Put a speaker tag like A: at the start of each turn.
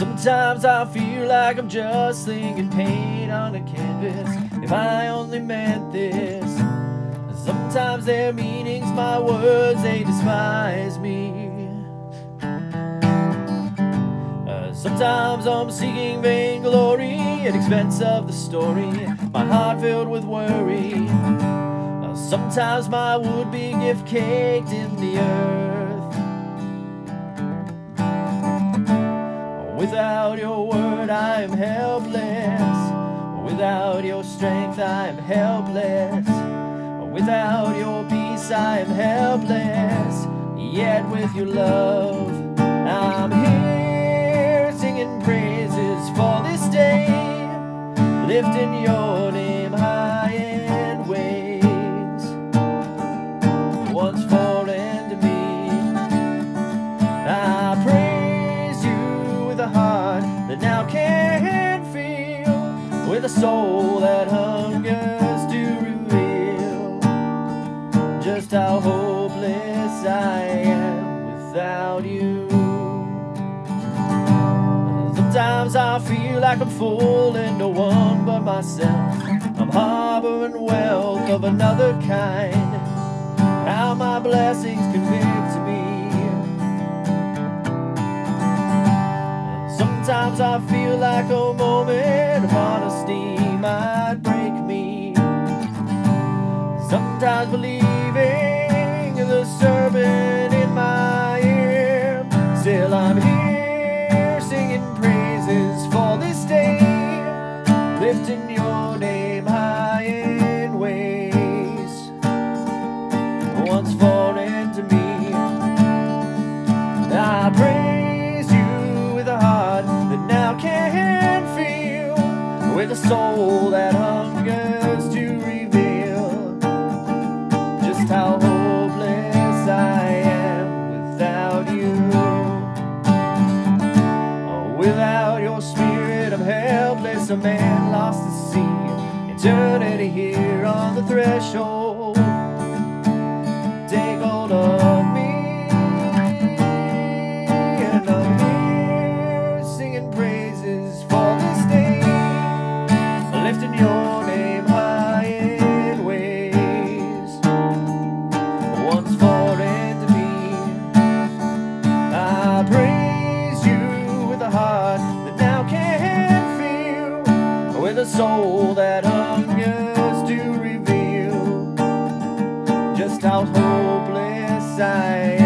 A: Sometimes I feel like I'm just slinging paint on a canvas. If I only meant this. Sometimes their meanings, my words, they despise me. Uh, sometimes I'm seeking vainglory at expense of the story. My heart filled with worry. Uh, sometimes my would be gift caked in the earth. Without your word, I am helpless. Without your strength, I am helpless. Without your peace, I am helpless. Yet with your love, I'm here singing praises for this day, lifting your name heart that now can feel, with a soul that hungers to reveal just how hopeless I am without you. Sometimes I feel like I'm fooling no one but myself. I'm harboring wealth of another kind. How my blessings convict me. Sometimes I feel like a moment of honesty might break me. Sometimes believing the serpent in my ear. Still, I'm here singing praises for this day, lifting your name high in ways once foreign with a soul that hungers to reveal just how hopeless I am without you. Oh, Without your spirit, I'm helpless, a man lost at sea. Eternity here on the threshold. A soul that hungers to reveal just how hopeless I am.